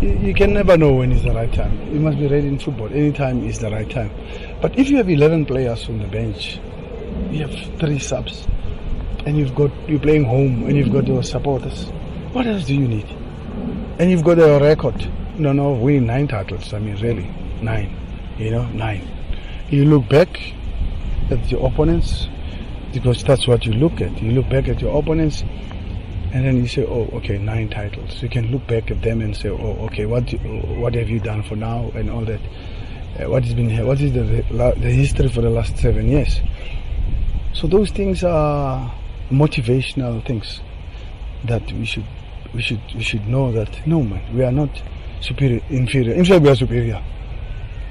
You, can never know when is the right time. You must be ready in football. Any time is the right time. But if you have 11 players on the bench, you have three subs, and you've got you're playing home, and you've got your supporters. What else do you need? And you've got a record, no, no, winning nine titles. I mean, really, nine. You know, nine. You look back at your opponents because that's what you look at. You look back at your opponents and then you say, "Oh, okay, nine titles." You can look back at them and say, "Oh, okay, what what have you done for now?" and all that. Uh, what has been what is the the history for the last seven years? So those things are motivational things that we should we should we should know that no man, we are not superior inferior. In fact, we are superior.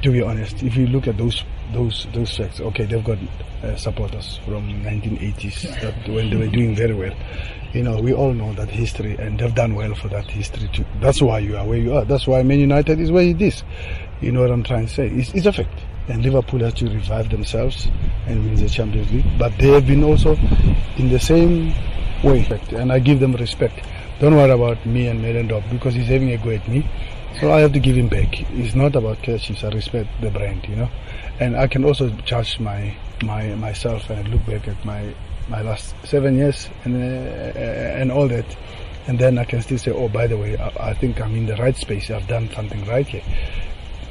To be honest, if you look at those those those facts, okay, they've got uh, supporters from 1980s that when they were doing very well you know, we all know that history, and they've done well for that history too. That's why you are where you are. That's why Man United is where it is. You know what I'm trying to say? It's, it's a fact. And Liverpool has to revive themselves and win the Champions League. But they have been also in the same way. And I give them respect. Don't worry about me and Middendorp because he's having a go at me. So I have to give him back. It's not about catches. I respect the brand, you know. And I can also judge my my myself and look back at my my last seven years and uh, and all that, and then I can still say, oh, by the way, I, I, think I'm in the right space. I've done something right here,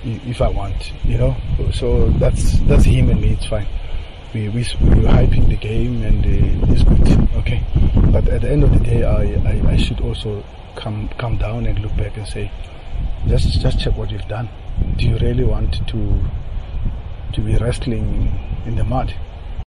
if I want, you know. So that's that's him and me. It's fine. We we we were hyping the game and uh, it's good, okay. But at the end of the day, I, I, I should also come come down and look back and say, just just check what you've done. Do you really want to to be wrestling in the mud?